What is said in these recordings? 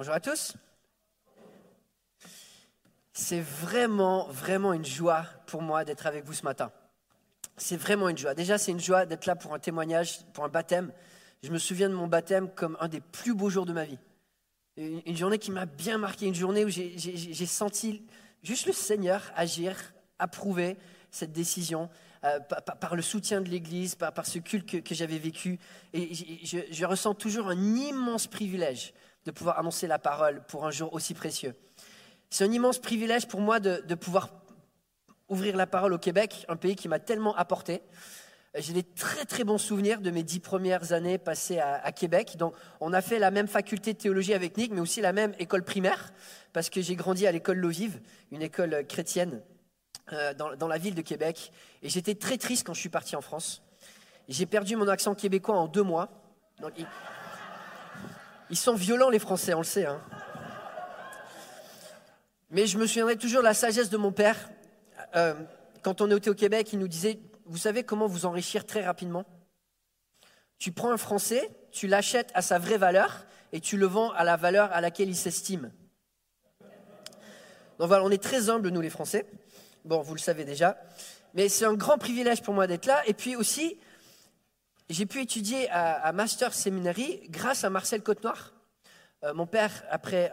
Bonjour à tous. C'est vraiment, vraiment une joie pour moi d'être avec vous ce matin. C'est vraiment une joie. Déjà, c'est une joie d'être là pour un témoignage, pour un baptême. Je me souviens de mon baptême comme un des plus beaux jours de ma vie. Une, journée qui m'a bien marqué, une journée où j'ai senti juste le Seigneur agir, approuver cette décision. Euh, par, le soutien de l'Église, par, ce culte que, j'avais vécu. Et je, ressens toujours un immense privilège de pouvoir annoncer la parole pour un jour aussi précieux. C'est un immense privilège pour moi de, pouvoir ouvrir la parole au Québec, un pays qui m'a tellement apporté. J'ai des très très bons souvenirs de mes dix premières années passées à, Québec. Donc, on a fait la même faculté de théologie avec Nick, mais aussi la même école primaire, parce que j'ai grandi à l'école Lovive, une école chrétienne euh, dans, la ville de Québec. Et j'étais très triste quand je suis parti en France. J'ai perdu mon accent québécois en deux mois. Ils, sont violents, les Français, on le sait. Hein. Mais je me souviendrai toujours de la sagesse de mon père. Euh, quand on était au Québec, il nous disait, vous savez comment vous enrichir très rapidement? Tu prends un Français, tu l'achètes à sa vraie valeur et tu le vends à la valeur à laquelle il s'estime. Donc voilà, on est très humbles, nous les Français. Bon, vous le savez déjà. Mais c'est un grand privilège pour moi d'être là. Et puis aussi, j'ai pu étudier à, Master Seminary grâce à Marcel Côte-Noir. Euh, mon père, après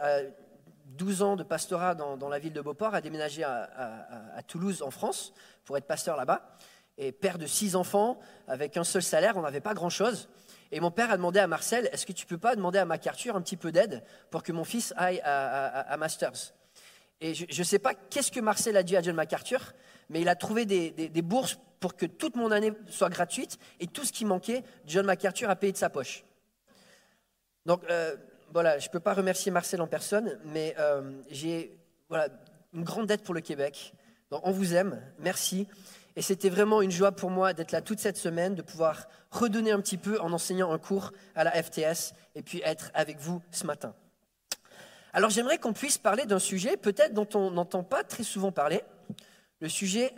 12 euh, ans de pastorat dans, la ville de Beauport, a déménagé à, Toulouse, en France, pour être pasteur là-bas. Et père de six enfants, avec un seul salaire, on n'avait pas grand-chose. Et mon père a demandé à Marcel, est-ce que tu peux pas demander à MacArthur un petit peu d'aide pour que mon fils aille à, Masters? Et je ne sais pas qu'est-ce que Marcel a dit à John MacArthur, mais il a trouvé des, bourses pour que toute mon année soit gratuite et tout ce qui manquait, John MacArthur a payé de sa poche. Donc euh, voilà, je ne peux pas remercier Marcel en personne, mais euh, j'ai une grande dette pour le Québec. Donc on vous aime, merci. Et c'était vraiment une joie pour moi d'être là toute cette semaine, de pouvoir redonner un petit peu en enseignant un cours à la FTS et puis être avec vous ce matin. Alors j'aimerais qu'on puisse parler d'un sujet peut-être dont on n'entend pas très souvent parler. Le sujet,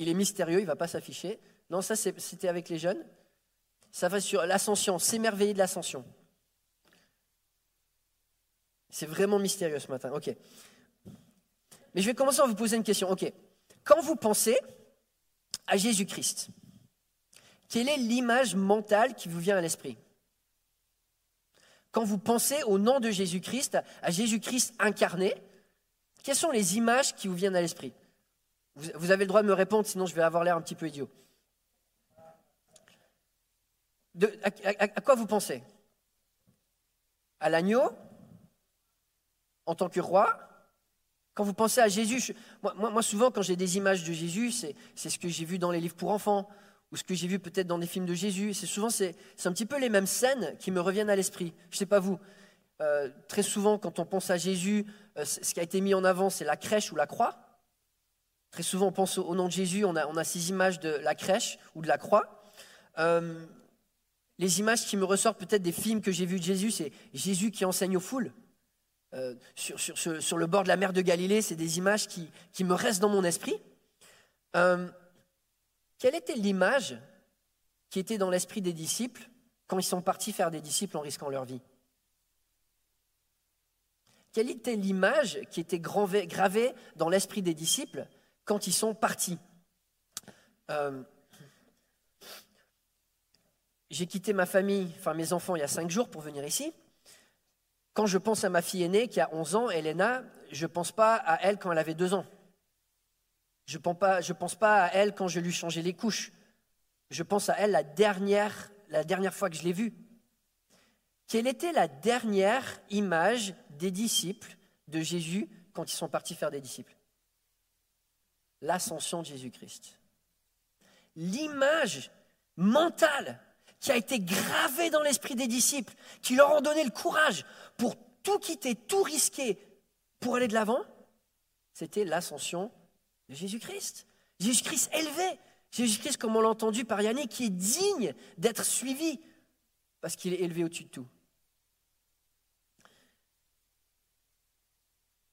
il est mystérieux, il ne va pas s'afficher. Non, ça c'était avec les jeunes. Ça va sur l'ascension, s'émerveiller de l'ascension. C'est vraiment mystérieux ce matin. Ok. Mais je vais commencer à vous poser une question. Ok. Quand vous pensez à Jésus-Christ, quelle est l'image mentale qui vous vient à l'esprit? Quand vous pensez au nom de Jésus-Christ, à Jésus-Christ incarné, quelles sont les images qui vous viennent à l'esprit? Vous, avez le droit de me répondre, sinon je vais avoir l'air un petit peu idiot. à, quoi vous pensez? À l'agneau? En tant que roi? Quand vous pensez à Jésus, moi, souvent quand j'ai des images de Jésus, c'est ce que j'ai vu dans les livres pour enfants, ou ce que j'ai vu peut-être dans des films de Jésus. C'est souvent c'est, un petit peu les mêmes scènes qui me reviennent à l'esprit. Je ne sais pas vous. Euh, très souvent, quand on pense à Jésus, euh, ce qui a été mis en avant, c'est la crèche ou la croix. Très souvent, on pense au, nom de Jésus, on a, ces images de la crèche ou de la croix. Euh, les images qui me ressortent peut-être des films que j'ai vus de Jésus, c'est Jésus qui enseigne aux foules. Sur, sur, le bord de la mer de Galilée, c'est des images qui, qui, me restent dans mon esprit. Quelle était l'image qui était dans l'esprit des disciples quand ils sont partis faire des disciples en risquant leur vie? Quelle était l'image qui était gravée dans l'esprit des disciples quand ils sont partis euh, J'ai quitté ma famille, enfin mes enfants, il y a cinq jours pour venir ici. Quand je pense à ma fille aînée qui a 11 ans, Elena, je ne pense pas à elle quand elle avait deux ans. Je ne pense, pas, à elle quand je lui changeais les couches. Je pense à elle la dernière fois que je l'ai vue. Quelle était la dernière image des disciples de Jésus quand ils sont partis faire des disciples? L'ascension de Jésus-Christ. L'image mentale qui a été gravée dans l'esprit des disciples, qui leur ont donné le courage pour tout quitter, tout risquer pour aller de l'avant, c'était l'ascension Jésus-Christ. Jésus-Christ élevé. Jésus-Christ, comme on l'a entendu par Yannick, qui est digne d'être suivi parce qu'il est élevé au-dessus de tout.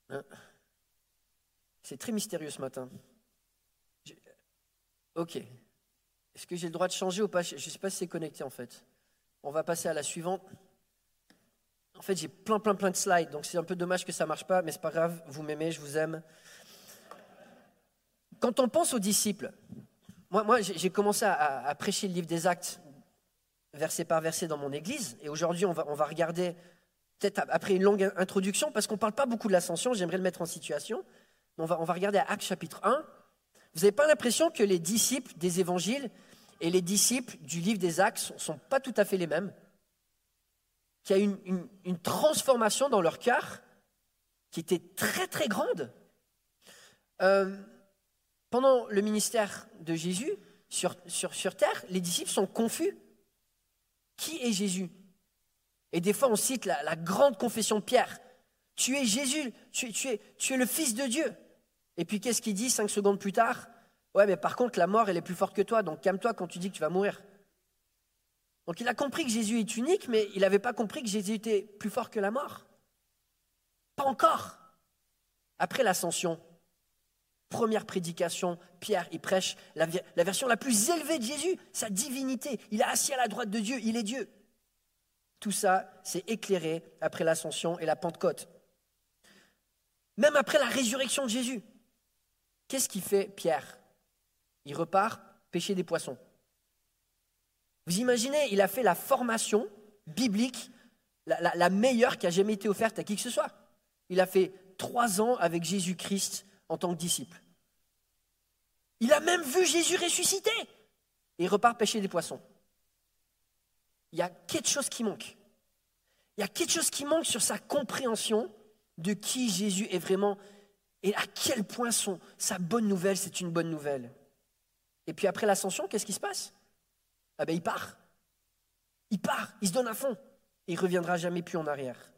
Hein? C'est très mystérieux ce matin. Ok. Est-ce que j'ai le droit de changer ou pas? Je ne sais pas si c'est connecté en fait. On va passer à la suivante. En fait, j'ai plein, plein, plein de slides, donc c'est un peu dommage que ça ne marche pas, mais c'est pas grave, vous m'aimez, je vous aime. Quand on pense aux disciples, moi, moi j'ai commencé à, prêcher le livre des actes verset par verset dans mon église, et aujourd'hui on va, on va regarder, peut-être après une longue introduction, parce qu'on ne parle pas beaucoup de l'ascension, j'aimerais le mettre en situation, on va, on va regarder à Actes chapitre 1. Vous n'avez pas l'impression que les disciples des évangiles et les disciples du livre des Actes ne sont pas tout à fait les mêmes? Qu'il y a une, une, transformation dans leur cœur qui était très très grande. Euh, pendant le ministère de Jésus sur, terre, les disciples sont confus. Qui est Jésus? Et des fois, on cite la, grande confession de Pierre. Tu es Jésus, tu, tu, es, tu es le Fils de Dieu. Et puis qu'est-ce qu'il dit cinq secondes plus tard? Ouais, mais par contre, la mort, elle est plus forte que toi, donc calme-toi quand tu dis que tu vas mourir. Donc il a compris que Jésus est unique, mais il n'avait pas compris que Jésus était plus fort que la mort. Pas encore. Après l'ascension, première prédication, Pierre, il prêche la, version la plus élevée de Jésus, sa divinité. Il est assis à la droite de Dieu, il est Dieu. Tout ça s'est éclairé après l'ascension et la Pentecôte. Même après la résurrection de Jésus. Qu'est-ce qu'il fait Pierre? Il repart pêcher des poissons. Vous imaginez, il a fait la formation biblique la, meilleure qui a jamais été offerte à qui que ce soit. Il a fait trois ans avec Jésus-Christ en tant que disciple. Il a même vu Jésus ressusciter. Et il repart pêcher des poissons. Il y a quelque chose qui manque. Il y a quelque chose qui manque sur sa compréhension de qui Jésus est vraiment et à quel point son, sa bonne nouvelle, c'est une bonne nouvelle. Et puis après l'ascension, qu'est-ce qui se passe? Ah ben il part. Il part, il se donne à fond. Et il reviendra jamais plus en arrière.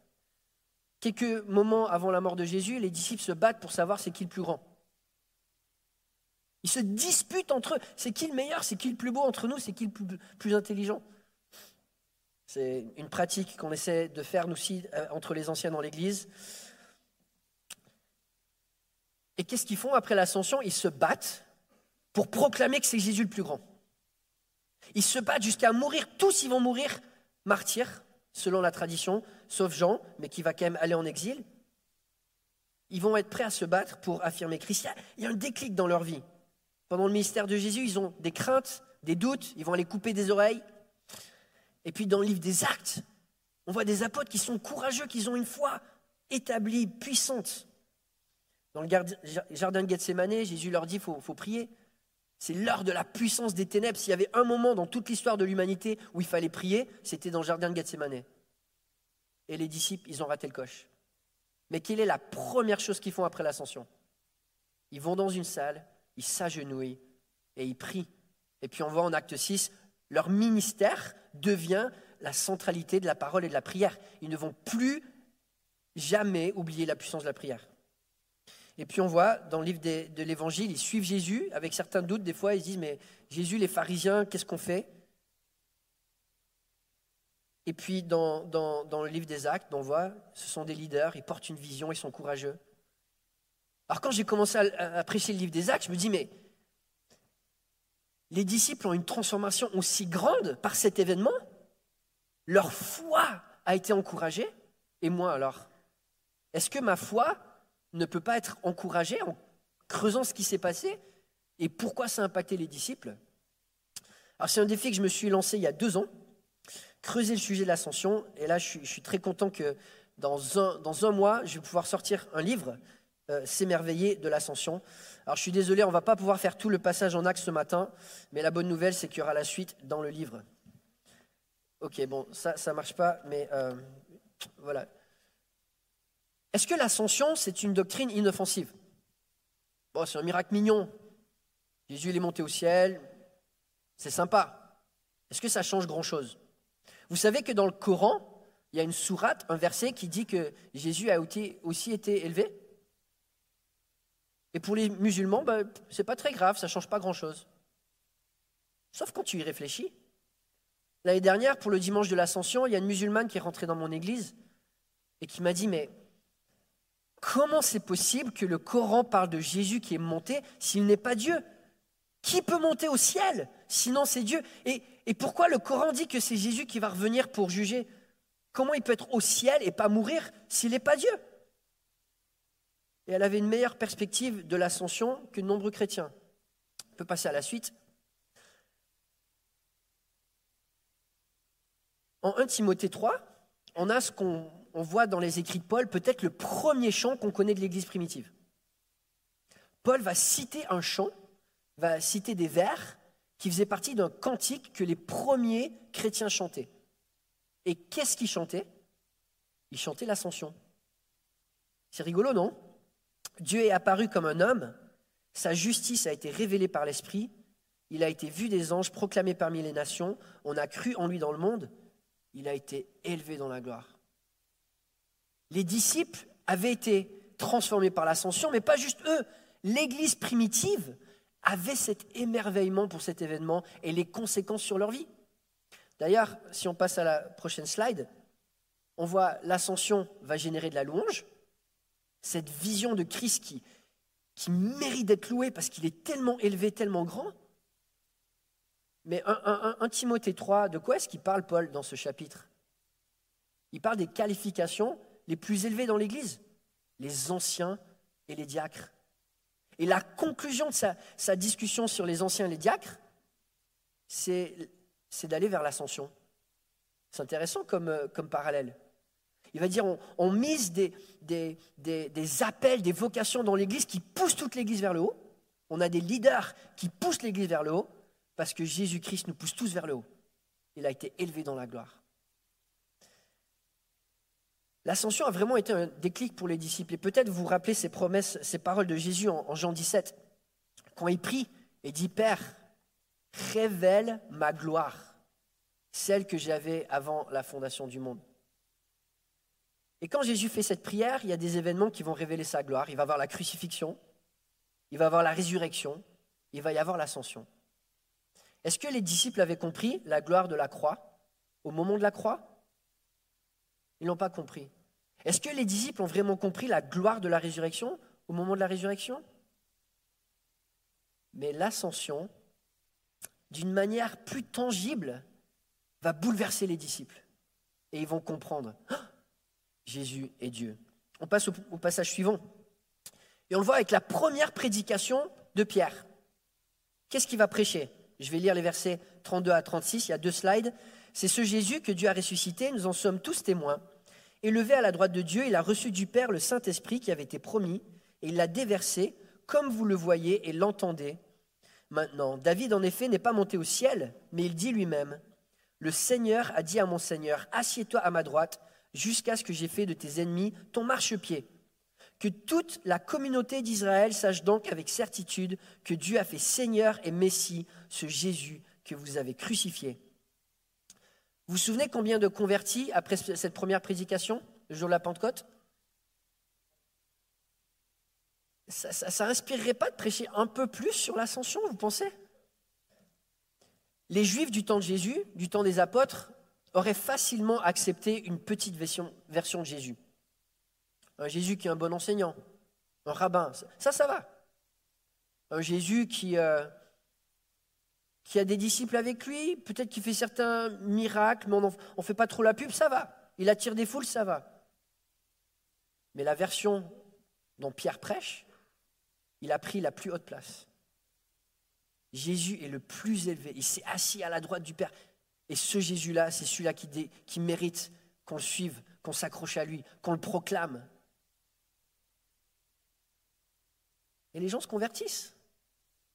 Quelques moments avant la mort de Jésus, les disciples se battent pour savoir c'est qui le plus grand. Ils se disputent entre eux. C'est qui le meilleur? C'est qui le plus beau entre nous? C'est qui le plus, intelligent? C'est une pratique qu'on essaie de faire nous aussi euh, entre les anciens dans l'Église. Et qu'est-ce qu'ils font après l'ascension? Ils se battent pour proclamer que c'est Jésus le plus grand. Ils se battent jusqu'à mourir. Tous, ils vont mourir martyrs, selon la tradition, sauf Jean, mais qui va quand même aller en exil. Ils vont être prêts à se battre pour affirmer Christ. Il y a un déclic dans leur vie. Pendant le ministère de Jésus, ils ont des craintes, des doutes, ils vont aller couper des oreilles. Et puis dans le livre des actes, on voit des apôtres qui sont courageux, qui ont une foi établie, puissante. Dans le jardin de Gethsemane, Jésus leur dit il faut, prier. C'est l'heure de la puissance des ténèbres. S'il y avait un moment dans toute l'histoire de l'humanité où il fallait prier, c'était dans le jardin de Gethsemane. Et les disciples, ils ont raté le coche. Mais quelle est la première chose qu'ils font après l'ascension? Ils vont dans une salle, ils s'agenouillent et ils prient. Et puis on voit en acte 6, leur ministère devient la centralité de la parole et de la prière. Ils ne vont plus jamais oublier la puissance de la prière. Et puis on voit dans le livre de l'Évangile, ils suivent Jésus avec certains doutes. Des fois, ils disent, mais Jésus, les pharisiens, qu'est-ce qu'on fait? Et puis dans, le livre des Actes, on voit, ce sont des leaders, ils portent une vision, ils sont courageux. Alors quand j'ai commencé à, à prêcher le livre des Actes, je me dis, mais les disciples ont une transformation aussi grande par cet événement? Leur foi a été encouragée? Et moi alors? Est-ce que ma foi ne peut pas être encouragé en creusant ce qui s'est passé et pourquoi ça a impacté les disciples. Alors c'est un défi que je me suis lancé il y a deux ans, creuser le sujet de l'ascension, et là je suis, très content que dans un, mois, je vais pouvoir sortir un livre, euh, S'émerveiller de l'ascension. Alors je suis désolé, on ne va pas pouvoir faire tout le passage en axe ce matin, mais la bonne nouvelle c'est qu'il y aura la suite dans le livre. Ok, bon, ça ne marche pas, mais euh, voilà. Est-ce que l'ascension, c'est une doctrine inoffensive? Bon, c'est un miracle mignon. Jésus est monté au ciel, c'est sympa. Est-ce que ça change grand-chose? Vous savez que dans le Coran, il y a une sourate, un verset qui dit que Jésus a aussi été élevé? Et pour les musulmans, ben, ce n'est pas très grave, ça change pas grand-chose. Sauf quand tu y réfléchis. L'année dernière, pour le dimanche de l'ascension, il y a une musulmane qui est rentrée dans mon église et qui m'a dit, mais Comment c'est possible que le Coran parle de Jésus qui est monté s'il n'est pas Dieu? Qui peut monter au ciel Sinon c'est Dieu? Et, pourquoi le Coran dit que c'est Jésus qui va revenir pour juger? Comment il peut être au ciel et pas mourir s'il n'est pas Dieu? Et elle avait une meilleure perspective de l'ascension que de nombreux chrétiens. On peut passer à la suite. En 1 Timothée 3, on a ce qu'on voit dans les écrits de Paul, peut-être le premier chant qu'on connaît de l'Église primitive. Paul va citer un chant, va citer des vers qui faisaient partie d'un cantique que les premiers chrétiens chantaient. Et qu'est-ce qu'ils chantaient? Ils chantaient l'ascension. C'est rigolo, non? Dieu est apparu comme un homme, sa justice a été révélée par l'Esprit, il a été vu des anges, proclamé parmi les nations, on a cru en lui dans le monde, il a été élevé dans la gloire. Les disciples avaient été transformés par l'ascension, mais pas juste eux. L'Église primitive avait cet émerveillement pour cet événement et les conséquences sur leur vie. D'ailleurs, si on passe à la prochaine slide, on voit l'ascension va générer de la louange, cette vision de Christ qui, qui mérite d'être loué parce qu'il est tellement élevé, tellement grand. Mais un, Timothée 3, de quoi est-ce qu'il parle Paul dans ce chapitre? Il parle des qualifications les plus élevées dans l'Église, les anciens et les diacres. Et la conclusion de sa, discussion sur les anciens et les diacres, c'est d'aller vers l'ascension. C'est intéressant comme, euh, parallèle. Il va dire on, mise des, appels, des vocations dans l'Église qui poussent toute l'Église vers le haut. On a des leaders qui poussent l'Église vers le haut parce que Jésus-Christ nous pousse tous vers le haut. Il a été élevé dans la gloire. L'ascension a vraiment été un déclic pour les disciples. Et peut-être vous rappelez ces promesses, ces paroles de Jésus en, Jean 17, quand il prie et dit Père, révèle ma gloire, celle que j'avais avant la fondation du monde. Et quand Jésus fait cette prière, il y a des événements qui vont révéler sa gloire. Il va avoir la crucifixion, il va avoir la résurrection, il va y avoir l'ascension. Est-ce que les disciples avaient compris la gloire de la croix au moment de la croix? Ils n'ont pas compris. Est-ce que les disciples ont vraiment compris la gloire de la résurrection au moment de la résurrection? Mais l'ascension, d'une manière plus tangible, va bouleverser les disciples. Et ils vont comprendre, ah, Jésus est Dieu. On passe au, au passage suivant. Et on le voit avec la première prédication de Pierre. Qu'est-ce qu'il va prêcher? Je vais lire les versets 32 à 36, il y a deux slides. C'est ce Jésus que Dieu a ressuscité, nous en sommes tous témoins. Élevé à la droite de Dieu, il a reçu du Père le Saint-Esprit qui avait été promis, et il l'a déversé, comme vous le voyez et l'entendez. Maintenant, David en effet n'est pas monté au ciel, mais il dit lui-même, Le Seigneur a dit à mon Seigneur, Assieds-toi à ma droite, jusqu'à ce que j'ai fait de tes ennemis ton marchepied. Que toute la communauté d'Israël sache donc avec certitude que Dieu a fait Seigneur et Messie ce Jésus que vous avez crucifié. Vous vous souvenez combien de convertis après cette première prédication, le jour de la Pentecôte? Ça n'inspirerait pas de prêcher un peu plus sur l'ascension, vous pensez? Les Juifs du temps de Jésus, du temps des apôtres, auraient facilement accepté une petite version, version de Jésus. Un Jésus qui est un bon enseignant, un rabbin, ça, ça va. Un Jésus qui, euh, qui a des disciples avec lui, peut-être qu'il fait certains miracles, mais on ne fait pas trop la pub, ça va. Il attire des foules, ça va. Mais la version dont Pierre prêche, il a pris la plus haute place. Jésus est le plus élevé. Il s'est assis à la droite du Père. Et ce Jésus-là, c'est celui-là qui, qui mérite qu'on le suive, qu'on s'accroche à lui, qu'on le proclame. Et les gens se convertissent.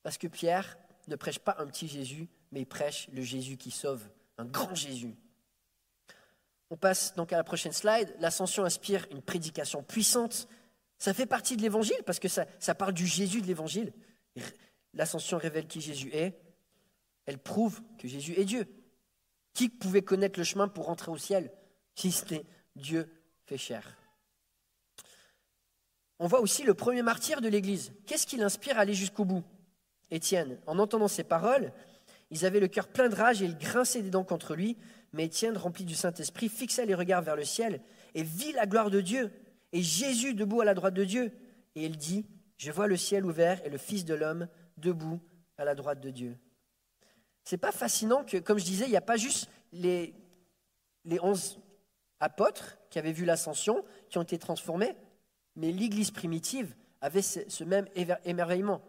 Parce que Pierre ne prêche pas un petit Jésus, mais il prêche le Jésus qui sauve, un grand Jésus. On passe donc à la prochaine slide. L'ascension inspire une prédication puissante. Ça fait partie de l'évangile parce que ça, ça parle du Jésus de l'évangile. L'ascension révèle qui Jésus est. Elle prouve que Jésus est Dieu. Qui pouvait connaître le chemin pour rentrer au ciel si c'était Dieu fait chair? On voit aussi le premier martyr de l'Église. Qu'est-ce qui l'inspire à aller jusqu'au bout? Étienne. En entendant ces paroles, ils avaient le cœur plein de rage et ils grinçaient des dents contre lui. Mais Étienne, rempli du Saint-Esprit, fixa les regards vers le ciel et vit la gloire de Dieu et Jésus debout à la droite de Dieu. Et il dit, je vois le ciel ouvert et le Fils de l'homme debout à la droite de Dieu. C'est pas fascinant que, comme je disais, il n'y a pas juste les, les onze apôtres qui avaient vu l'ascension, qui ont été transformés, mais l'Église primitive avait ce même émerveillement.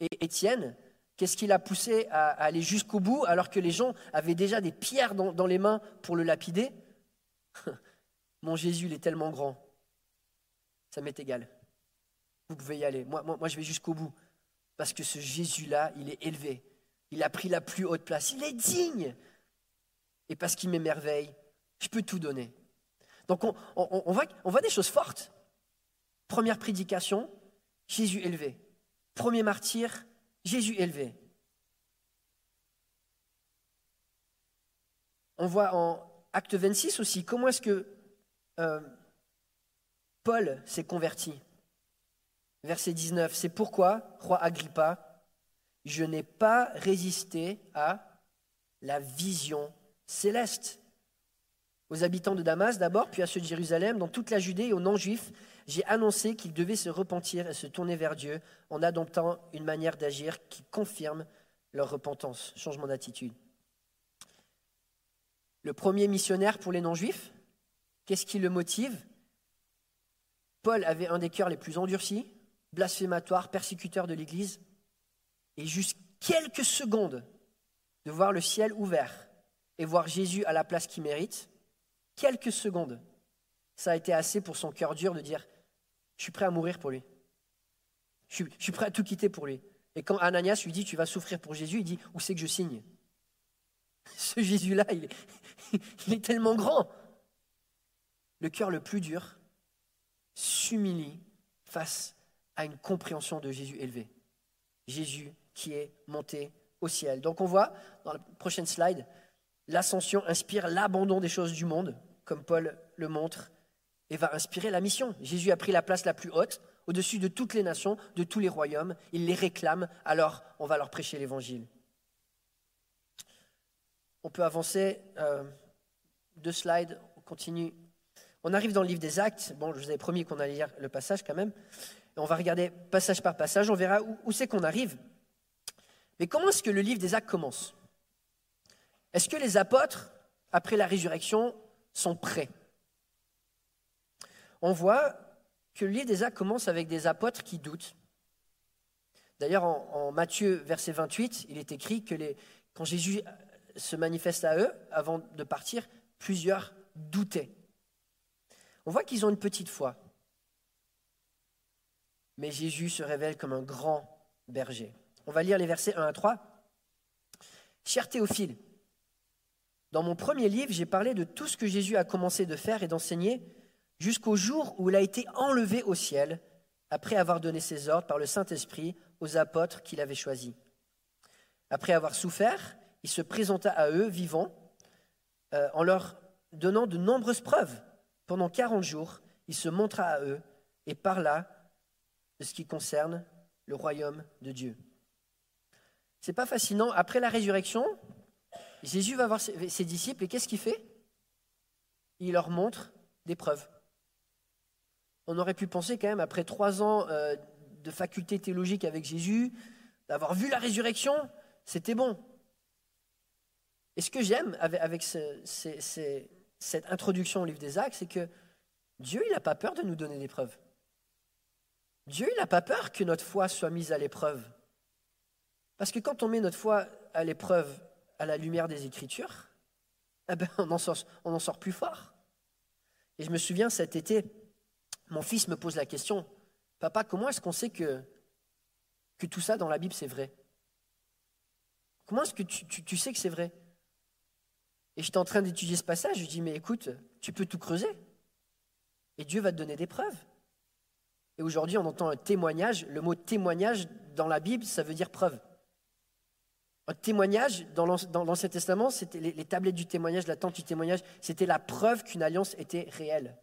Et Étienne, qu'est-ce qui l'a poussé à aller jusqu'au bout alors que les gens avaient déjà des pierres dans, les mains pour le lapider Mon Jésus, il est tellement grand. Ça m'est égal. Vous pouvez y aller. Moi, je vais jusqu'au bout. Parce que ce Jésus-là, il est élevé. Il a pris la plus haute place. Il est digne. Et parce qu'il m'émerveille, je peux tout donner. Donc on voit des choses fortes. Première prédication, Jésus élevé. Premier martyr, Jésus élevé. On voit en Acte 26 aussi comment est-ce que euh, Paul s'est converti. Verset 19, c'est pourquoi, roi Agrippa, je n'ai pas résisté à la vision céleste. Aux habitants de Damas d'abord, puis à ceux de Jérusalem, dans toute la Judée et aux non-juifs, j'ai annoncé qu'ils devaient se repentir et se tourner vers Dieu en adoptant une manière d'agir qui confirme leur repentance, changement d'attitude. Le premier missionnaire pour les non-juifs, qu'est-ce qui le motive? Paul avait un des cœurs les plus endurcis, blasphématoire, persécuteur de l'Église, et juste quelques secondes de voir le ciel ouvert et voir Jésus à la place qu'il mérite, quelques secondes, ça a été assez pour son cœur dur de dire, je suis prêt à mourir pour lui. Je suis, prêt à tout quitter pour lui. Et quand Ananias lui dit, tu vas souffrir pour Jésus, il dit, où c'est que je signe? Ce Jésus-là, il, il est tellement grand. Le cœur le plus dur s'humilie face à une compréhension de Jésus élevé. Jésus qui est monté au ciel. Donc on voit dans la prochaine slide, l'ascension inspire l'abandon des choses du monde, comme Paul le montre, et va inspirer la mission. Jésus a pris la place la plus haute, au-dessus de toutes les nations, de tous les royaumes. Il les réclame, alors on va leur prêcher l'évangile. On peut avancer euh, deux slides, on continue. On arrive dans le livre des Actes. Bon, je vous avais promis qu'on allait lire le passage quand même. on va regarder passage par passage, on verra où, où c'est qu'on arrive. Mais comment est-ce que le livre des Actes commence? Est-ce que les apôtres, après la résurrection, sont prêts On voit que le livre des Actes commence avec des apôtres qui doutent. D'ailleurs, en, Matthieu, verset 28, il est écrit que les, quand Jésus se manifeste à eux, avant de partir, plusieurs doutaient. On voit qu'ils ont une petite foi. Mais Jésus se révèle comme un grand berger. On va lire les versets 1 à 3. Cher Théophile, dans mon premier livre, j'ai parlé de tout ce que Jésus a commencé de faire et d'enseigner jusqu'au jour où il a été enlevé au ciel, après avoir donné ses ordres par le Saint-Esprit aux apôtres qu'il avait choisis. Après avoir souffert, il se présenta à eux vivant, euh, en leur donnant de nombreuses preuves. Pendant quarante jours, il se montra à eux et parla de ce qui concerne le royaume de Dieu. C'est pas fascinant. Après la résurrection, Jésus va voir ses disciples et qu'est-ce qu'il fait? Il leur montre des preuves. On aurait pu penser quand même, après trois ans euh, de faculté théologique avec Jésus, d'avoir vu la résurrection, c'était bon. Et ce que j'aime avec, cette introduction au livre des Actes, c'est que Dieu, il n'a pas peur de nous donner des preuves. Dieu, il n'a pas peur que notre foi soit mise à l'épreuve. Parce que quand on met notre foi à l'épreuve à la lumière des Écritures, eh ben, on, en sort, plus fort. Et je me souviens cet été, mon fils me pose la question, Papa, comment est-ce qu'on sait que, que tout ça dans la Bible, c'est vrai? Comment est-ce que tu sais que c'est vrai? Et j'étais en train d'étudier ce passage, je dis, mais écoute, tu peux tout creuser. Et Dieu va te donner des preuves. Et aujourd'hui, on entend un témoignage. Le mot témoignage dans la Bible, ça veut dire preuve. Un témoignage, dans l'Ancien Testament, c'était les, tablettes du témoignage, la tente du témoignage, c'était la preuve qu'une alliance était réelle.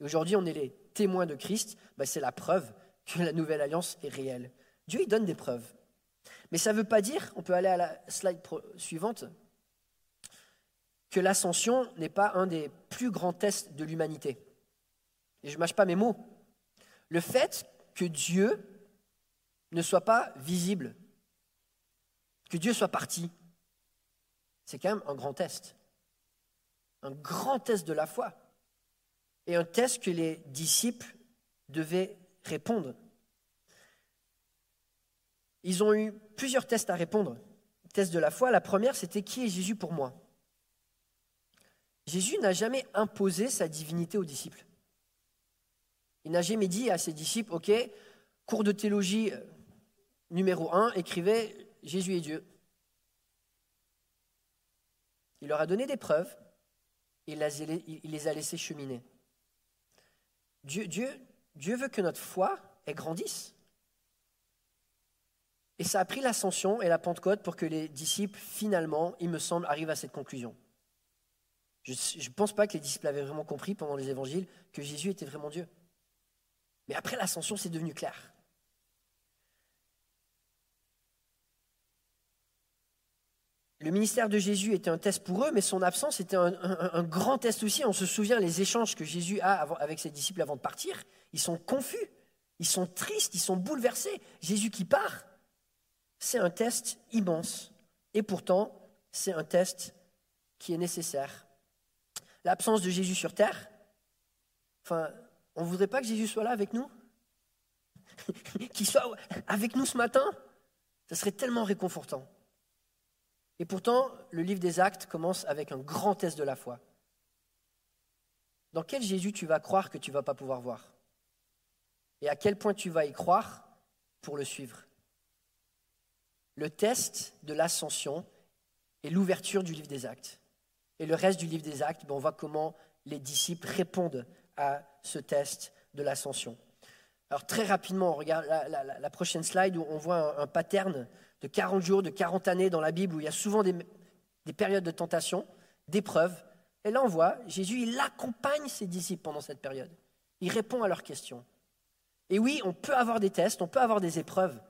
Et aujourd'hui, on est les témoins de Christ, bah, c'est la preuve que la nouvelle alliance est réelle. Dieu, il donne des preuves. Mais ça ne veut pas dire, on peut aller à la slide suivante, que l'ascension n'est pas un des plus grands tests de l'humanité. Et je ne mâche pas mes mots. Le fait que Dieu ne soit pas visible, que Dieu soit parti, c'est quand même un grand test. Un grand test de la foi. et un test que les disciples devaient répondre. Ils ont eu plusieurs tests à répondre. Test de la foi, la première, c'était qui est Jésus pour moi? Jésus n'a jamais imposé sa divinité aux disciples. Il n'a jamais dit à ses disciples, OK, cours de théologie euh, numéro un, écrivez Jésus est Dieu. Il leur a donné des preuves, et il les a laissés cheminer. Dieu, veut que notre foi grandisse. Et ça a pris l'ascension et la Pentecôte pour que les disciples, finalement, il me semble, arrivent à cette conclusion. Je ne pense pas que les disciples avaient vraiment compris pendant les évangiles que Jésus était vraiment Dieu. Mais après l'ascension, c'est devenu clair. Le ministère de Jésus était un test pour eux, mais son absence était un, grand test aussi. On se souvient les échanges que Jésus a avec ses disciples avant de partir. Ils sont confus, ils sont tristes, ils sont bouleversés. Jésus qui part, c'est un test immense. Et pourtant, c'est un test qui est nécessaire. L'absence de Jésus sur terre, enfin, on ne voudrait pas que Jésus soit là avec nous? Qu'il soit avec nous ce matin? Ce serait tellement réconfortant. Et pourtant, le livre des actes commence avec un grand test de la foi. Dans quel Jésus tu vas croire que tu ne vas pas pouvoir voir? Et à quel point tu vas y croire pour le suivre? Le test de l'ascension est l'ouverture du livre des actes. Et le reste du livre des actes, ben, on voit comment les disciples répondent à ce test de l'ascension. Alors très rapidement, on regarde la, prochaine slide où on voit un, pattern de 40 jours, de 40 années dans la Bible où il y a souvent des, périodes de tentation, d'épreuves. Et là, on voit, Jésus, il accompagne ses disciples pendant cette période. Il répond à leurs questions. Et oui, on peut avoir des tests, on peut avoir des épreuves,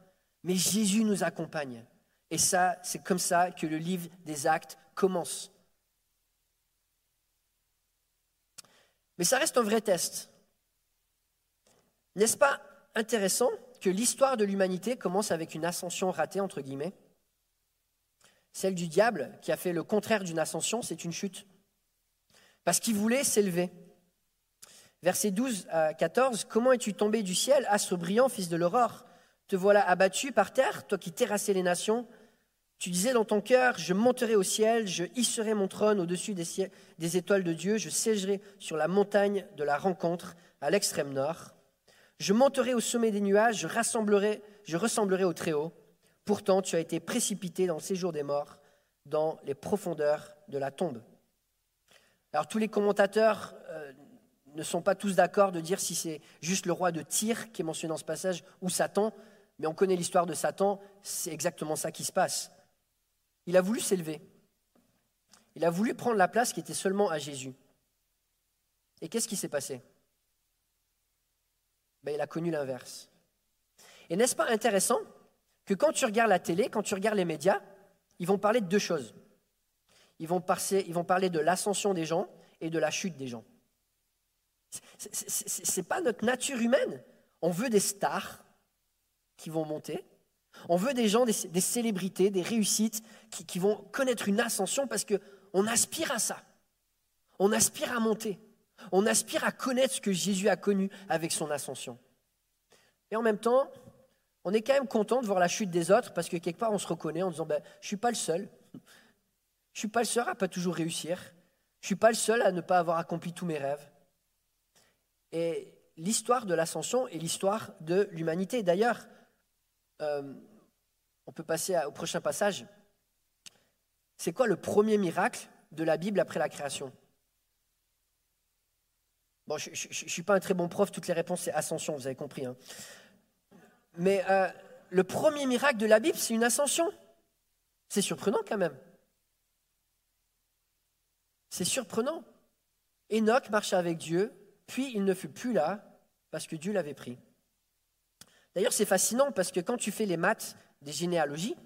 mais Jésus nous accompagne. Et ça, c'est comme ça que le livre des actes commence. Mais ça reste un vrai test. N'est-ce pas intéressant que l'histoire de l'humanité commence avec une ascension ratée, entre guillemets? Celle du diable, qui a fait le contraire d'une ascension, c'est une chute. Parce qu'il voulait s'élever. Verset 12 à 14, Comment es-tu tombé du ciel, astre brillant, fils de l'aurore? Te voilà abattu par terre, toi qui terrassais les nations. Tu disais dans ton cœur, je monterai au ciel, je hisserai mon trône au-dessus des, des étoiles de Dieu, je siégerai sur la montagne de la rencontre à l'extrême nord. Je monterai au sommet des nuages, je, ressemblerai au Très-Haut. Pourtant, tu as été précipité dans le séjour des morts, dans les profondeurs de la tombe. Alors, tous les commentateurs euh, ne sont pas tous d'accord de dire si c'est juste le roi de Tyr qui est mentionné dans ce passage ou Satan, mais on connaît l'histoire de Satan, c'est exactement ça qui se passe. Il a voulu s'élever. Il a voulu prendre la place qui était seulement à Jésus. Et qu'est-ce qui s'est passé? Ben, il a connu l'inverse. Et n'est-ce pas intéressant que quand tu regardes la télé, quand tu regardes les médias, ils vont parler de deux choses. Ils vont, parler de l'ascension des gens et de la chute des gens. Ce n'est pas notre nature humaine. On veut des stars qui vont monter. On veut des gens, des, célébrités, des réussites qui vont connaître une ascension parce qu'on aspire à ça. On aspire à monter. On aspire à connaître ce que Jésus a connu avec son ascension. Et en même temps, on est quand même content de voir la chute des autres parce que quelque part on se reconnaît en disant ben, Je ne suis pas le seul. Je ne suis pas le seul à ne pas toujours réussir. Je ne suis pas le seul à ne pas avoir accompli tous mes rêves. Et l'histoire de l'ascension est l'histoire de l'humanité. D'ailleurs, euh, on peut passer au prochain passage. C'est quoi le premier miracle de la Bible après la création? Bon, je ne suis pas un très bon prof, toutes les réponses c'est ascension, vous avez compris. Hein. Mais euh, le premier miracle de la Bible, c'est une ascension. C'est surprenant quand même. C'est surprenant. Enoch marcha avec Dieu, puis il ne fut plus là parce que Dieu l'avait pris. D'ailleurs, c'est fascinant parce que quand tu fais les maths des généalogies,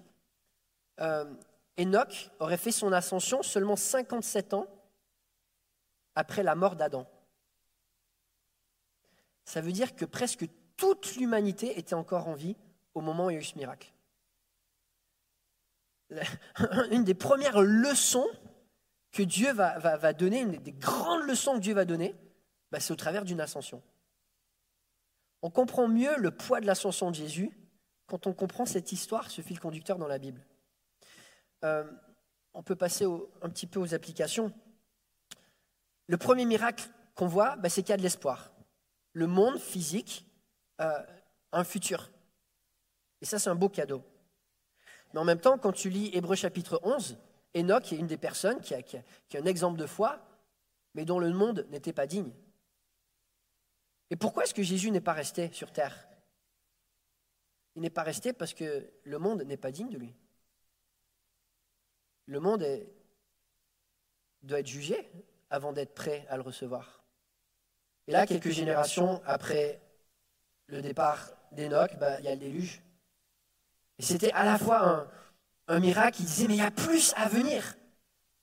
euh, Enoch aurait fait son ascension seulement 57 ans après la mort d'Adam ça veut dire que presque toute l'humanité était encore en vie au moment où il y a eu ce miracle. Une des premières leçons que Dieu va, donner, une des grandes leçons que Dieu va donner, bah, C'est au travers d'une ascension. On comprend mieux le poids de l'ascension de Jésus quand on comprend cette histoire, ce fil conducteur dans la Bible. Euh, on peut passer un petit peu aux applications. Le premier miracle qu'on voit, bah, c'est qu'il y a de l'espoir. Le monde physique a un futur. Et ça, c'est un beau cadeau. Mais en même temps, quand tu lis Hébreu chapitre 11, Enoch est une des personnes qui a, qui a un exemple de foi, mais dont le monde n'était pas digne. Et pourquoi est-ce que Jésus n'est pas resté sur terre? Il n'est pas resté parce que le monde n'est pas digne de lui. Le monde doit être jugé avant d'être prêt à le recevoir. Et là, quelques générations après le départ d'Enoch, bah, il y a le déluge. Et c'était à la fois un, miracle qui disait, mais il y a plus à venir.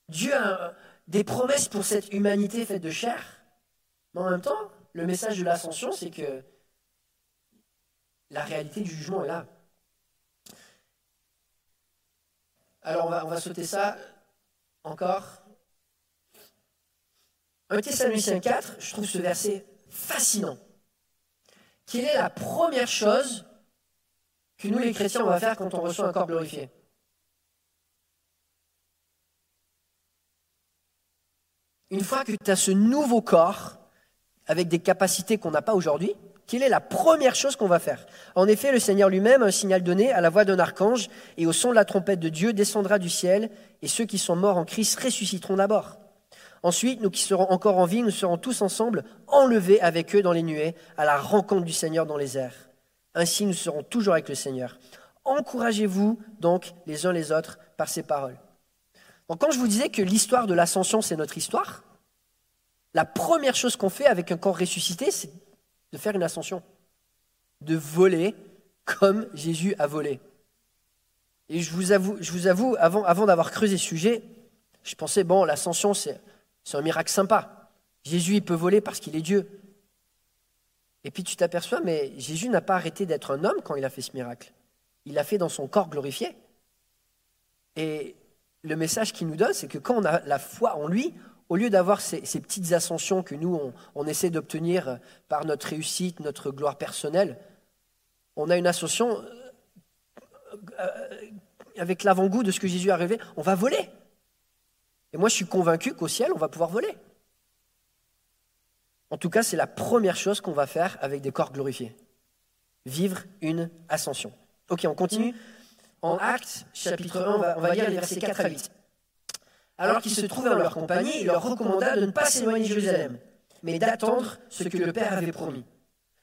Dieu a des promesses pour cette humanité faite de chair. Mais en même temps, le message de l'ascension, c'est que la réalité du jugement est là. Alors on va sauter ça encore. 1 Thessaloniciens 4, je trouve ce verset fascinant. Quelle est la première chose que nous les chrétiens on va faire quand on reçoit un corps glorifié? Une fois que tu as ce nouveau corps, avec des capacités qu'on n'a pas aujourd'hui, quelle est la première chose qu'on va faire? En effet, le Seigneur lui-même, un signal donné à la voix d'un archange et au son de la trompette de Dieu, descendra du ciel, et ceux qui sont morts en Christ ressusciteront d'abord. Ensuite, nous qui serons encore en vie, nous serons tous ensemble enlevés avec eux dans les nuées, à la rencontre du Seigneur dans les airs. Ainsi, nous serons toujours avec le Seigneur. Encouragez-vous donc les uns les autres par ces paroles. Donc, quand je vous disais que l'histoire de l'ascension, c'est notre histoire, la première chose qu'on fait avec un corps ressuscité, c'est de faire une ascension, de voler comme Jésus a volé. Et je vous avoue, avant, avant d'avoir creusé ce sujet, je pensais, bon, l'ascension, c'est, c'est un miracle sympa. Jésus, il peut voler parce qu'il est Dieu. Et puis tu t'aperçois, mais Jésus n'a pas arrêté d'être un homme quand il a fait ce miracle. Il l'a fait dans son corps glorifié. Et le message qu'il nous donne, c'est que quand on a la foi en lui, au lieu d'avoir ces, petites ascensions que nous, on, essaie d'obtenir par notre réussite, notre gloire personnelle, on a une ascension euh, euh, avec l'avant-goût de ce que Jésus a rêvé. On va voler. Et moi, je suis convaincu qu'au ciel, on va pouvoir voler. En tout cas, c'est la première chose qu'on va faire avec des corps glorifiés. Vivre une ascension. Ok, on continue. En Actes, chapitre 1, on va, on va lire les versets 4 à 8 alors qu'ils se trouvaient en leur compagnie, il leur recommanda de ne pas s'éloigner de Jérusalem, mais d'attendre ce que le Père avait promis.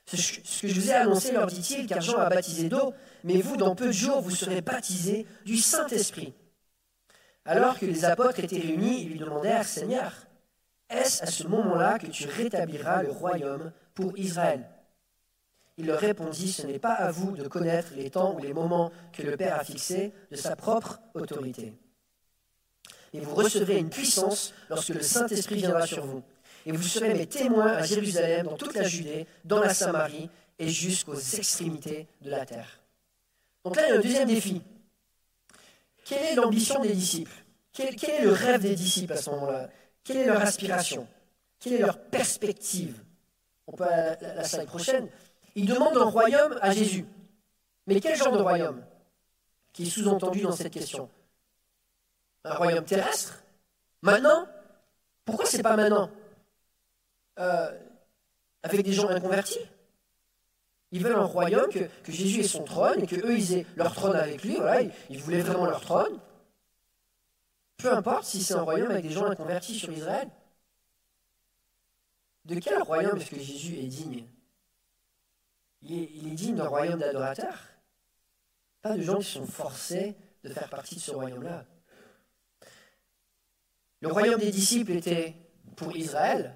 Ce que je vous ai annoncé, leur dit-il, car Jean a baptisé d'eau, mais vous, dans peu de jours, vous serez baptisés du Saint-Esprit. Alors que les apôtres étaient réunis, ils lui demandèrent, Seigneur, est-ce à ce moment-là que tu rétabliras le royaume pour Israël? Il leur répondit, ce n'est pas à vous de connaître les temps ou les moments que le Père a fixés de sa propre autorité et vous recevrez une puissance lorsque le Saint-Esprit viendra sur vous. Et vous serez mes témoins à Jérusalem, dans toute la Judée, dans la Samarie et jusqu'aux extrémités de la terre. Donc là, il y a un deuxième défi. Quelle est l'ambition des disciples? Quel, est le rêve des disciples à ce moment-là? Quelle est leur aspiration? Quelle est leur perspective? On peut à la, la slide prochaine. Ils demandent un royaume à Jésus. Mais quel genre de royaume? Qui est sous-entendu dans cette question? Un royaume terrestre? Maintenant? Pourquoi c'est pas maintenant? Euh, Avec des gens inconvertis? Ils veulent un royaume, que, Jésus ait son trône et que eux aient leur trône avec lui. Ils, voulaient vraiment leur trône. Peu importe si c'est un royaume avec des gens inconvertis sur Israël. De quel royaume est-ce que Jésus est digne? Il est, digne d'un royaume d'adorateurs, pas de gens qui sont forcés de faire partie de ce royaume-là. Le royaume des disciples était pour Israël,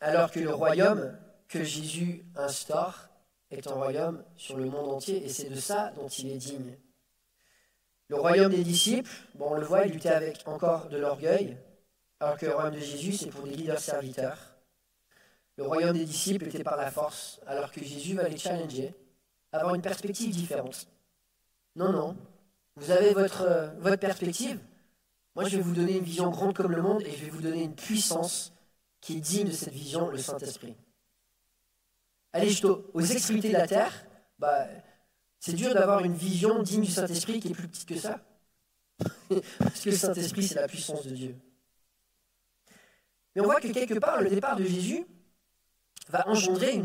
alors que le royaume que Jésus instaure est un royaume sur le monde entier, et c'est de ça dont il est digne. Le royaume des disciples, bon, on le voit, il luttait avec encore de l'orgueil, alors que le royaume de Jésus, c'est pour des leaders serviteurs. Le royaume des disciples était par la force, alors que Jésus va les challenger, avoir une perspective différente. Non, non, vous avez votre, votre perspective, moi, je vais vous donner une vision grande comme le monde et je vais vous donner une puissance qui est digne de cette vision, le Saint-Esprit. Allez, juste aux, extrémités de la terre, bah, c'est dur d'avoir une vision digne du Saint-Esprit qui est plus petite que ça. Parce que le Saint-Esprit, c'est la puissance de Dieu. Mais on voit que quelque part, le départ de Jésus va engendrer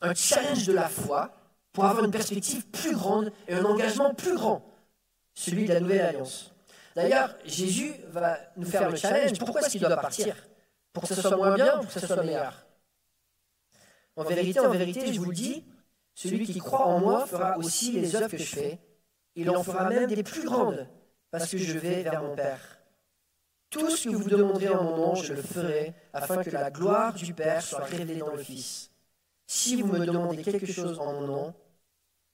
un challenge de la foi pour avoir une perspective plus grande et un engagement plus grand, celui de la nouvelle alliance. D'ailleurs, Jésus va nous faire le challenge. Pourquoi est-ce qu'il doit partir? Pour que ce soit moins bien ou pour que ce soit meilleur? En vérité, en vérité, je vous le dis, celui qui croit en moi fera aussi les œuvres que je fais. Il en fera même des plus grandes, parce que je vais vers mon Père. Tout ce que vous demanderez en mon nom, je le ferai, afin que la gloire du Père soit révélée dans le Fils. Si vous me demandez quelque chose en mon nom,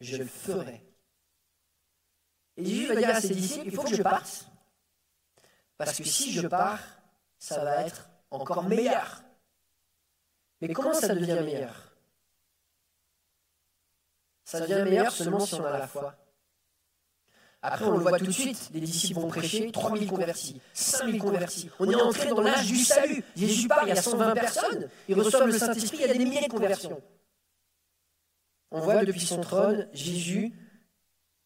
je le ferai. Et Jésus va dire à ses disciples, il faut que je parte. Parce que si je pars, ça va être encore meilleur. Mais comment ça devient meilleur? Ça devient meilleur seulement si on a la foi. Après, on le voit tout de suite, les disciples vont prêcher, 3000 convertis, 5000 convertis. On est entré dans l'âge du salut. Jésus part, il y a 120 personnes, ils reçoivent le Saint-Esprit, il y a des milliers de conversions. On voit depuis son trône Jésus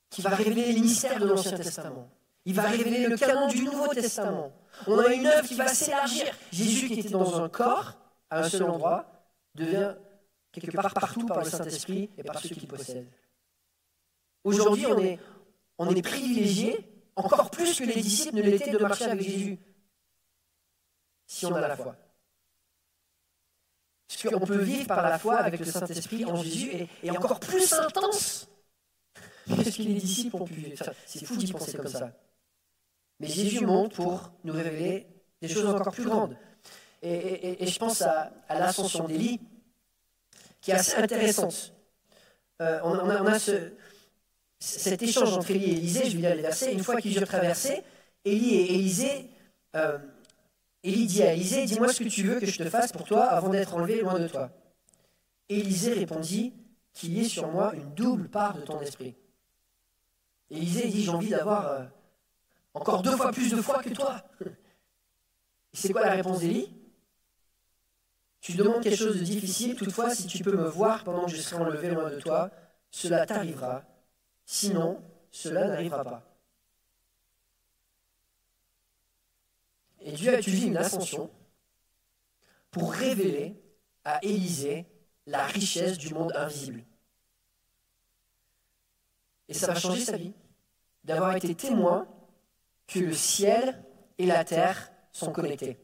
qui va révéler les mystères de l'Ancien Testament. Il va révéler le canon du Nouveau Testament. On a une œuvre qui va s'élargir. Jésus qui était dans un corps, à un seul endroit, devient quelque part partout par le Saint-Esprit et par ceux qui possèdent. Aujourd'hui, on est, on est privilégié, encore plus que les disciples ne l'étaient, de marcher avec Jésus, si on a la foi. Parce qu'on peut vivre par la foi avec le Saint-Esprit en Jésus et, encore plus intense que ce que les disciples ont pu vivre. C'est fou d'y penser comme ça. Mais Jésus monte pour nous révéler des choses encore plus grandes. Et, je pense à, l'ascension d'Élie, qui est assez intéressante. Euh, on, a, ce, cet échange entre Élie et Élisée, je vais lire les versets, une fois qu'ils eurent traversé, Élie et Élisée, euh, dit à Élisée, dis-moi ce que tu veux que je te fasse pour toi avant d'être enlevé loin de toi. Élisée répondit, qu'il y ait sur moi une double part de ton esprit. Élisée dit, j'ai envie d'avoir euh, encore deux fois plus de foi que toi. C'est quoi la réponse d'Élie? Tu demandes quelque chose de difficile, toutefois, si tu peux me voir pendant que je serai enlevé loin de toi, cela t'arrivera Sinon, cela n'arrivera pas. Et Dieu a utilisé une ascension pour révéler à Élisée la richesse du monde invisible. Et ça va changer sa vie, d'avoir été témoin que le ciel et la terre sont connectés.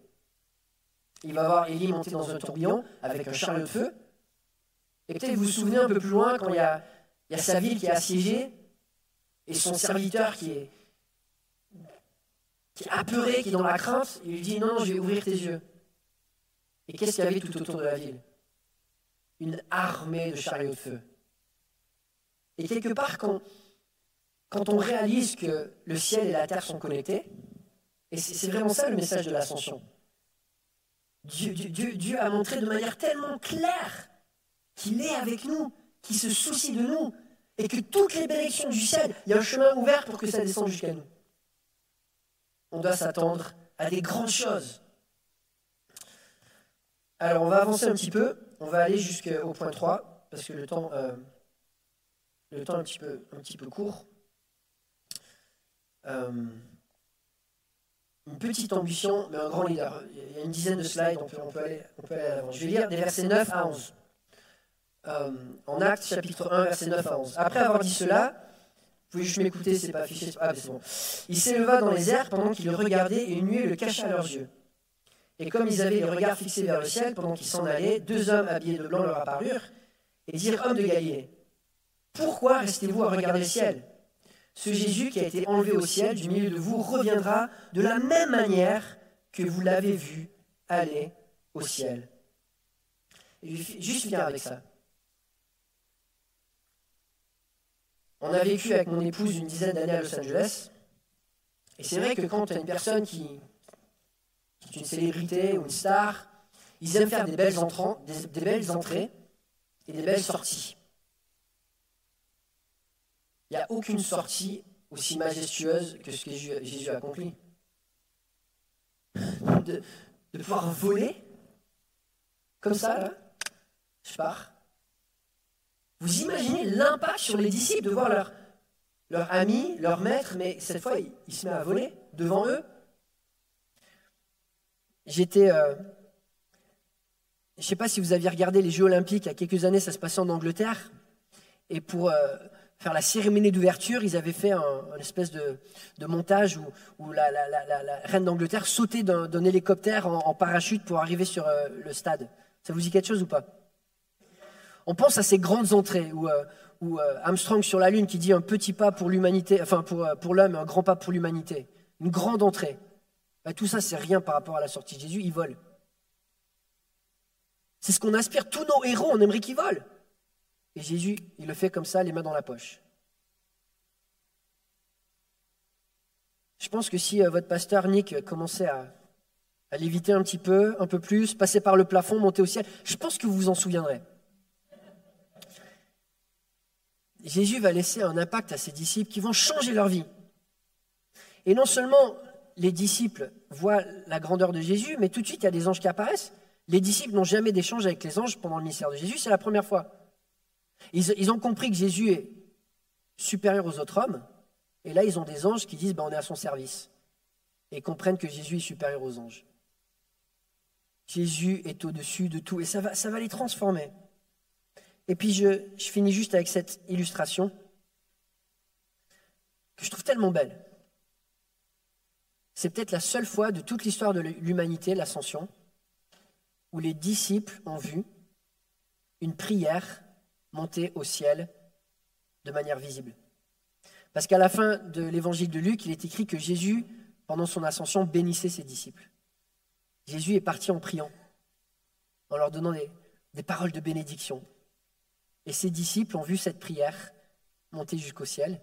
Il va voir Élie monter dans un tourbillon avec un chariot de feu. Et peut-être vous vous souvenez un peu plus loin quand il y a sa ville qui est assiégée et son serviteur qui est, qui est apeuré, qui est dans la crainte. Il lui dit Non, je vais ouvrir tes yeux. Et qu'est-ce qu'il y avait tout autour de la ville? Une armée de chariots de feu. Et quelque part, quand, quand on réalise que le ciel et la terre sont connectés, et c'est vraiment ça le message de l'ascension, Dieu, Dieu, Dieu, a montré de manière tellement claire qu'il est avec nous, qui se soucie de nous et que toutes les bénédictions du ciel, il y a un chemin ouvert pour que ça descende jusqu'à nous. On doit s'attendre à des grandes choses. Alors, on va avancer un petit peu. On va aller jusqu'au point 3, parce que le temps, euh, le temps est un petit peu, un petit peu court. Euh, une petite ambition, mais un grand leader. Il y a une dizaine de slides, on peut, on peut aller, on peut aller à l'avant. Je vais lire des versets 9 à 11. Euh, en Actes chapitre 1, verset 9 à 11. Après avoir dit cela, vous pouvez juste m'écouter, c'est pas affiché. Ah, c'est bon. Il s'éleva dans les airs pendant qu'ils le regardaient et une nuée le cacha à leurs yeux. Et comme ils avaient les regards fixés vers le ciel pendant qu'ils s'en allaient, deux hommes habillés de blanc leur apparurent et dirent Hommes de Galilée, pourquoi restez-vous à regarder le ciel? Ce Jésus qui a été enlevé au ciel du milieu de vous reviendra de la même manière que vous l'avez vu aller au ciel. Juste finir avec ça. On a vécu avec mon épouse une dizaine d'années à Los Angeles. Et c'est vrai que quand tu as une personne qui, est une célébrité ou une star, ils aiment faire des belles, des, belles entrées et des belles sorties. Il n'y a aucune sortie aussi majestueuse que ce que Jésus a accompli. De, pouvoir voler comme ça, là, je pars. Vous imaginez l'impact sur les disciples de voir leur, leur ami, leur maître, mais cette fois, il, se met à voler devant eux. J'étais... Euh, je ne sais pas si vous aviez regardé les Jeux Olympiques, il y a quelques années, ça se passait en Angleterre. Et pour euh, faire la cérémonie d'ouverture, ils avaient fait un, espèce de, montage où, la, reine d'Angleterre sautait d'un hélicoptère en, parachute pour arriver sur euh, le stade. Ça vous dit quelque chose ou pas? On pense à ces grandes entrées où, euh, Armstrong sur la Lune qui dit un petit pas pour l'humanité, enfin pour, pour l'homme, un grand pas pour l'humanité. Une grande entrée. Bah, tout ça, c'est rien par rapport à la sortie de Jésus. Il vole. C'est ce qu'on aspire. Tous nos héros, on aimerait qu'ils volent. Et Jésus, il le fait comme ça, les mains dans la poche. Je pense que si euh, votre pasteur Nick commençait à, à léviter un petit peu, un peu plus, passer par le plafond, monter au ciel, je pense que vous vous en souviendrez. Jésus va laisser un impact à ses disciples qui vont changer leur vie. Et non seulement les disciples voient la grandeur de Jésus, mais tout de suite, il y a des anges qui apparaissent. Les disciples n'ont jamais d'échange avec les anges pendant le ministère de Jésus, c'est la première fois. Ils, ont compris que Jésus est supérieur aux autres hommes, et là ils ont des anges qui disent ben, on est à son service, et comprennent que Jésus est supérieur aux anges. Jésus est au-dessus de tout, et ça va, les transformer. Et puis je, je finis juste avec cette illustration que je trouve tellement belle. C'est peut-être la seule fois de toute l'histoire de l'humanité, l'ascension, où les disciples ont vu une prière monter au ciel de manière visible. Parce qu'à la fin de l'évangile de Luc, il est écrit que Jésus, pendant son ascension, bénissait ses disciples. Jésus est parti en priant, en leur donnant des, paroles de bénédiction. Et ses disciples ont vu cette prière monter jusqu'au ciel,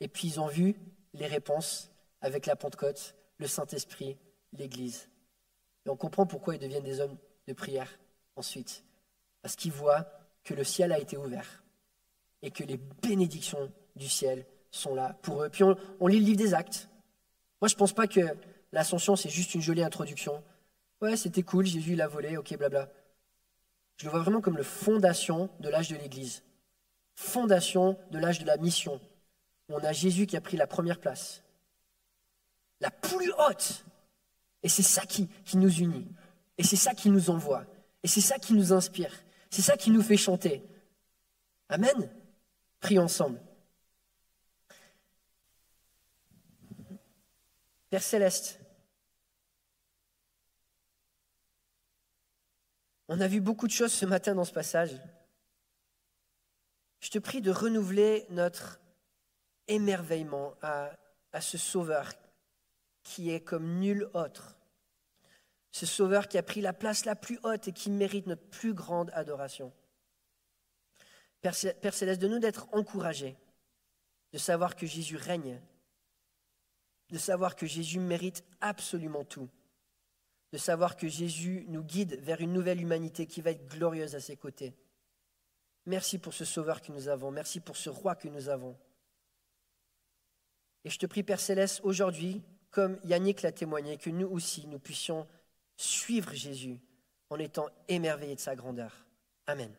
et puis ils ont vu les réponses avec la Pentecôte, le Saint-Esprit, l'Église. Et on comprend pourquoi ils deviennent des hommes de prière ensuite. Parce qu'ils voient que le ciel a été ouvert et que les bénédictions du ciel sont là pour eux. Puis on, lit le livre des actes. Moi, je ne pense pas que l'ascension, c'est juste une jolie introduction. Ouais, c'était cool, Jésus l'a volé, ok, blabla. Je le vois vraiment comme le fondation de l'âge de l'Église. Fondation de l'âge de la mission. On a Jésus qui a pris la première place. La plus haute et c'est ça qui, qui nous unit. Et c'est ça qui nous envoie. Et c'est ça qui nous inspire. C'est ça qui nous fait chanter. Amen. Prions ensemble. Père céleste, on a vu beaucoup de choses ce matin dans ce passage. Je te prie de renouveler notre émerveillement à, à ce Sauveur qui est comme nul autre. Ce Sauveur qui a pris la place la plus haute et qui mérite notre plus grande adoration. Père Céleste, de nous d'être encouragés, de savoir que Jésus règne, de savoir que Jésus mérite absolument tout, de savoir que Jésus nous guide vers une nouvelle humanité qui va être glorieuse à ses côtés. Merci pour ce Sauveur que nous avons, merci pour ce Roi que nous avons. Et je te prie, Père Céleste, aujourd'hui, comme Yannick l'a témoigné, que nous aussi, nous puissions suivre Jésus en étant émerveillés de sa grandeur. Amen.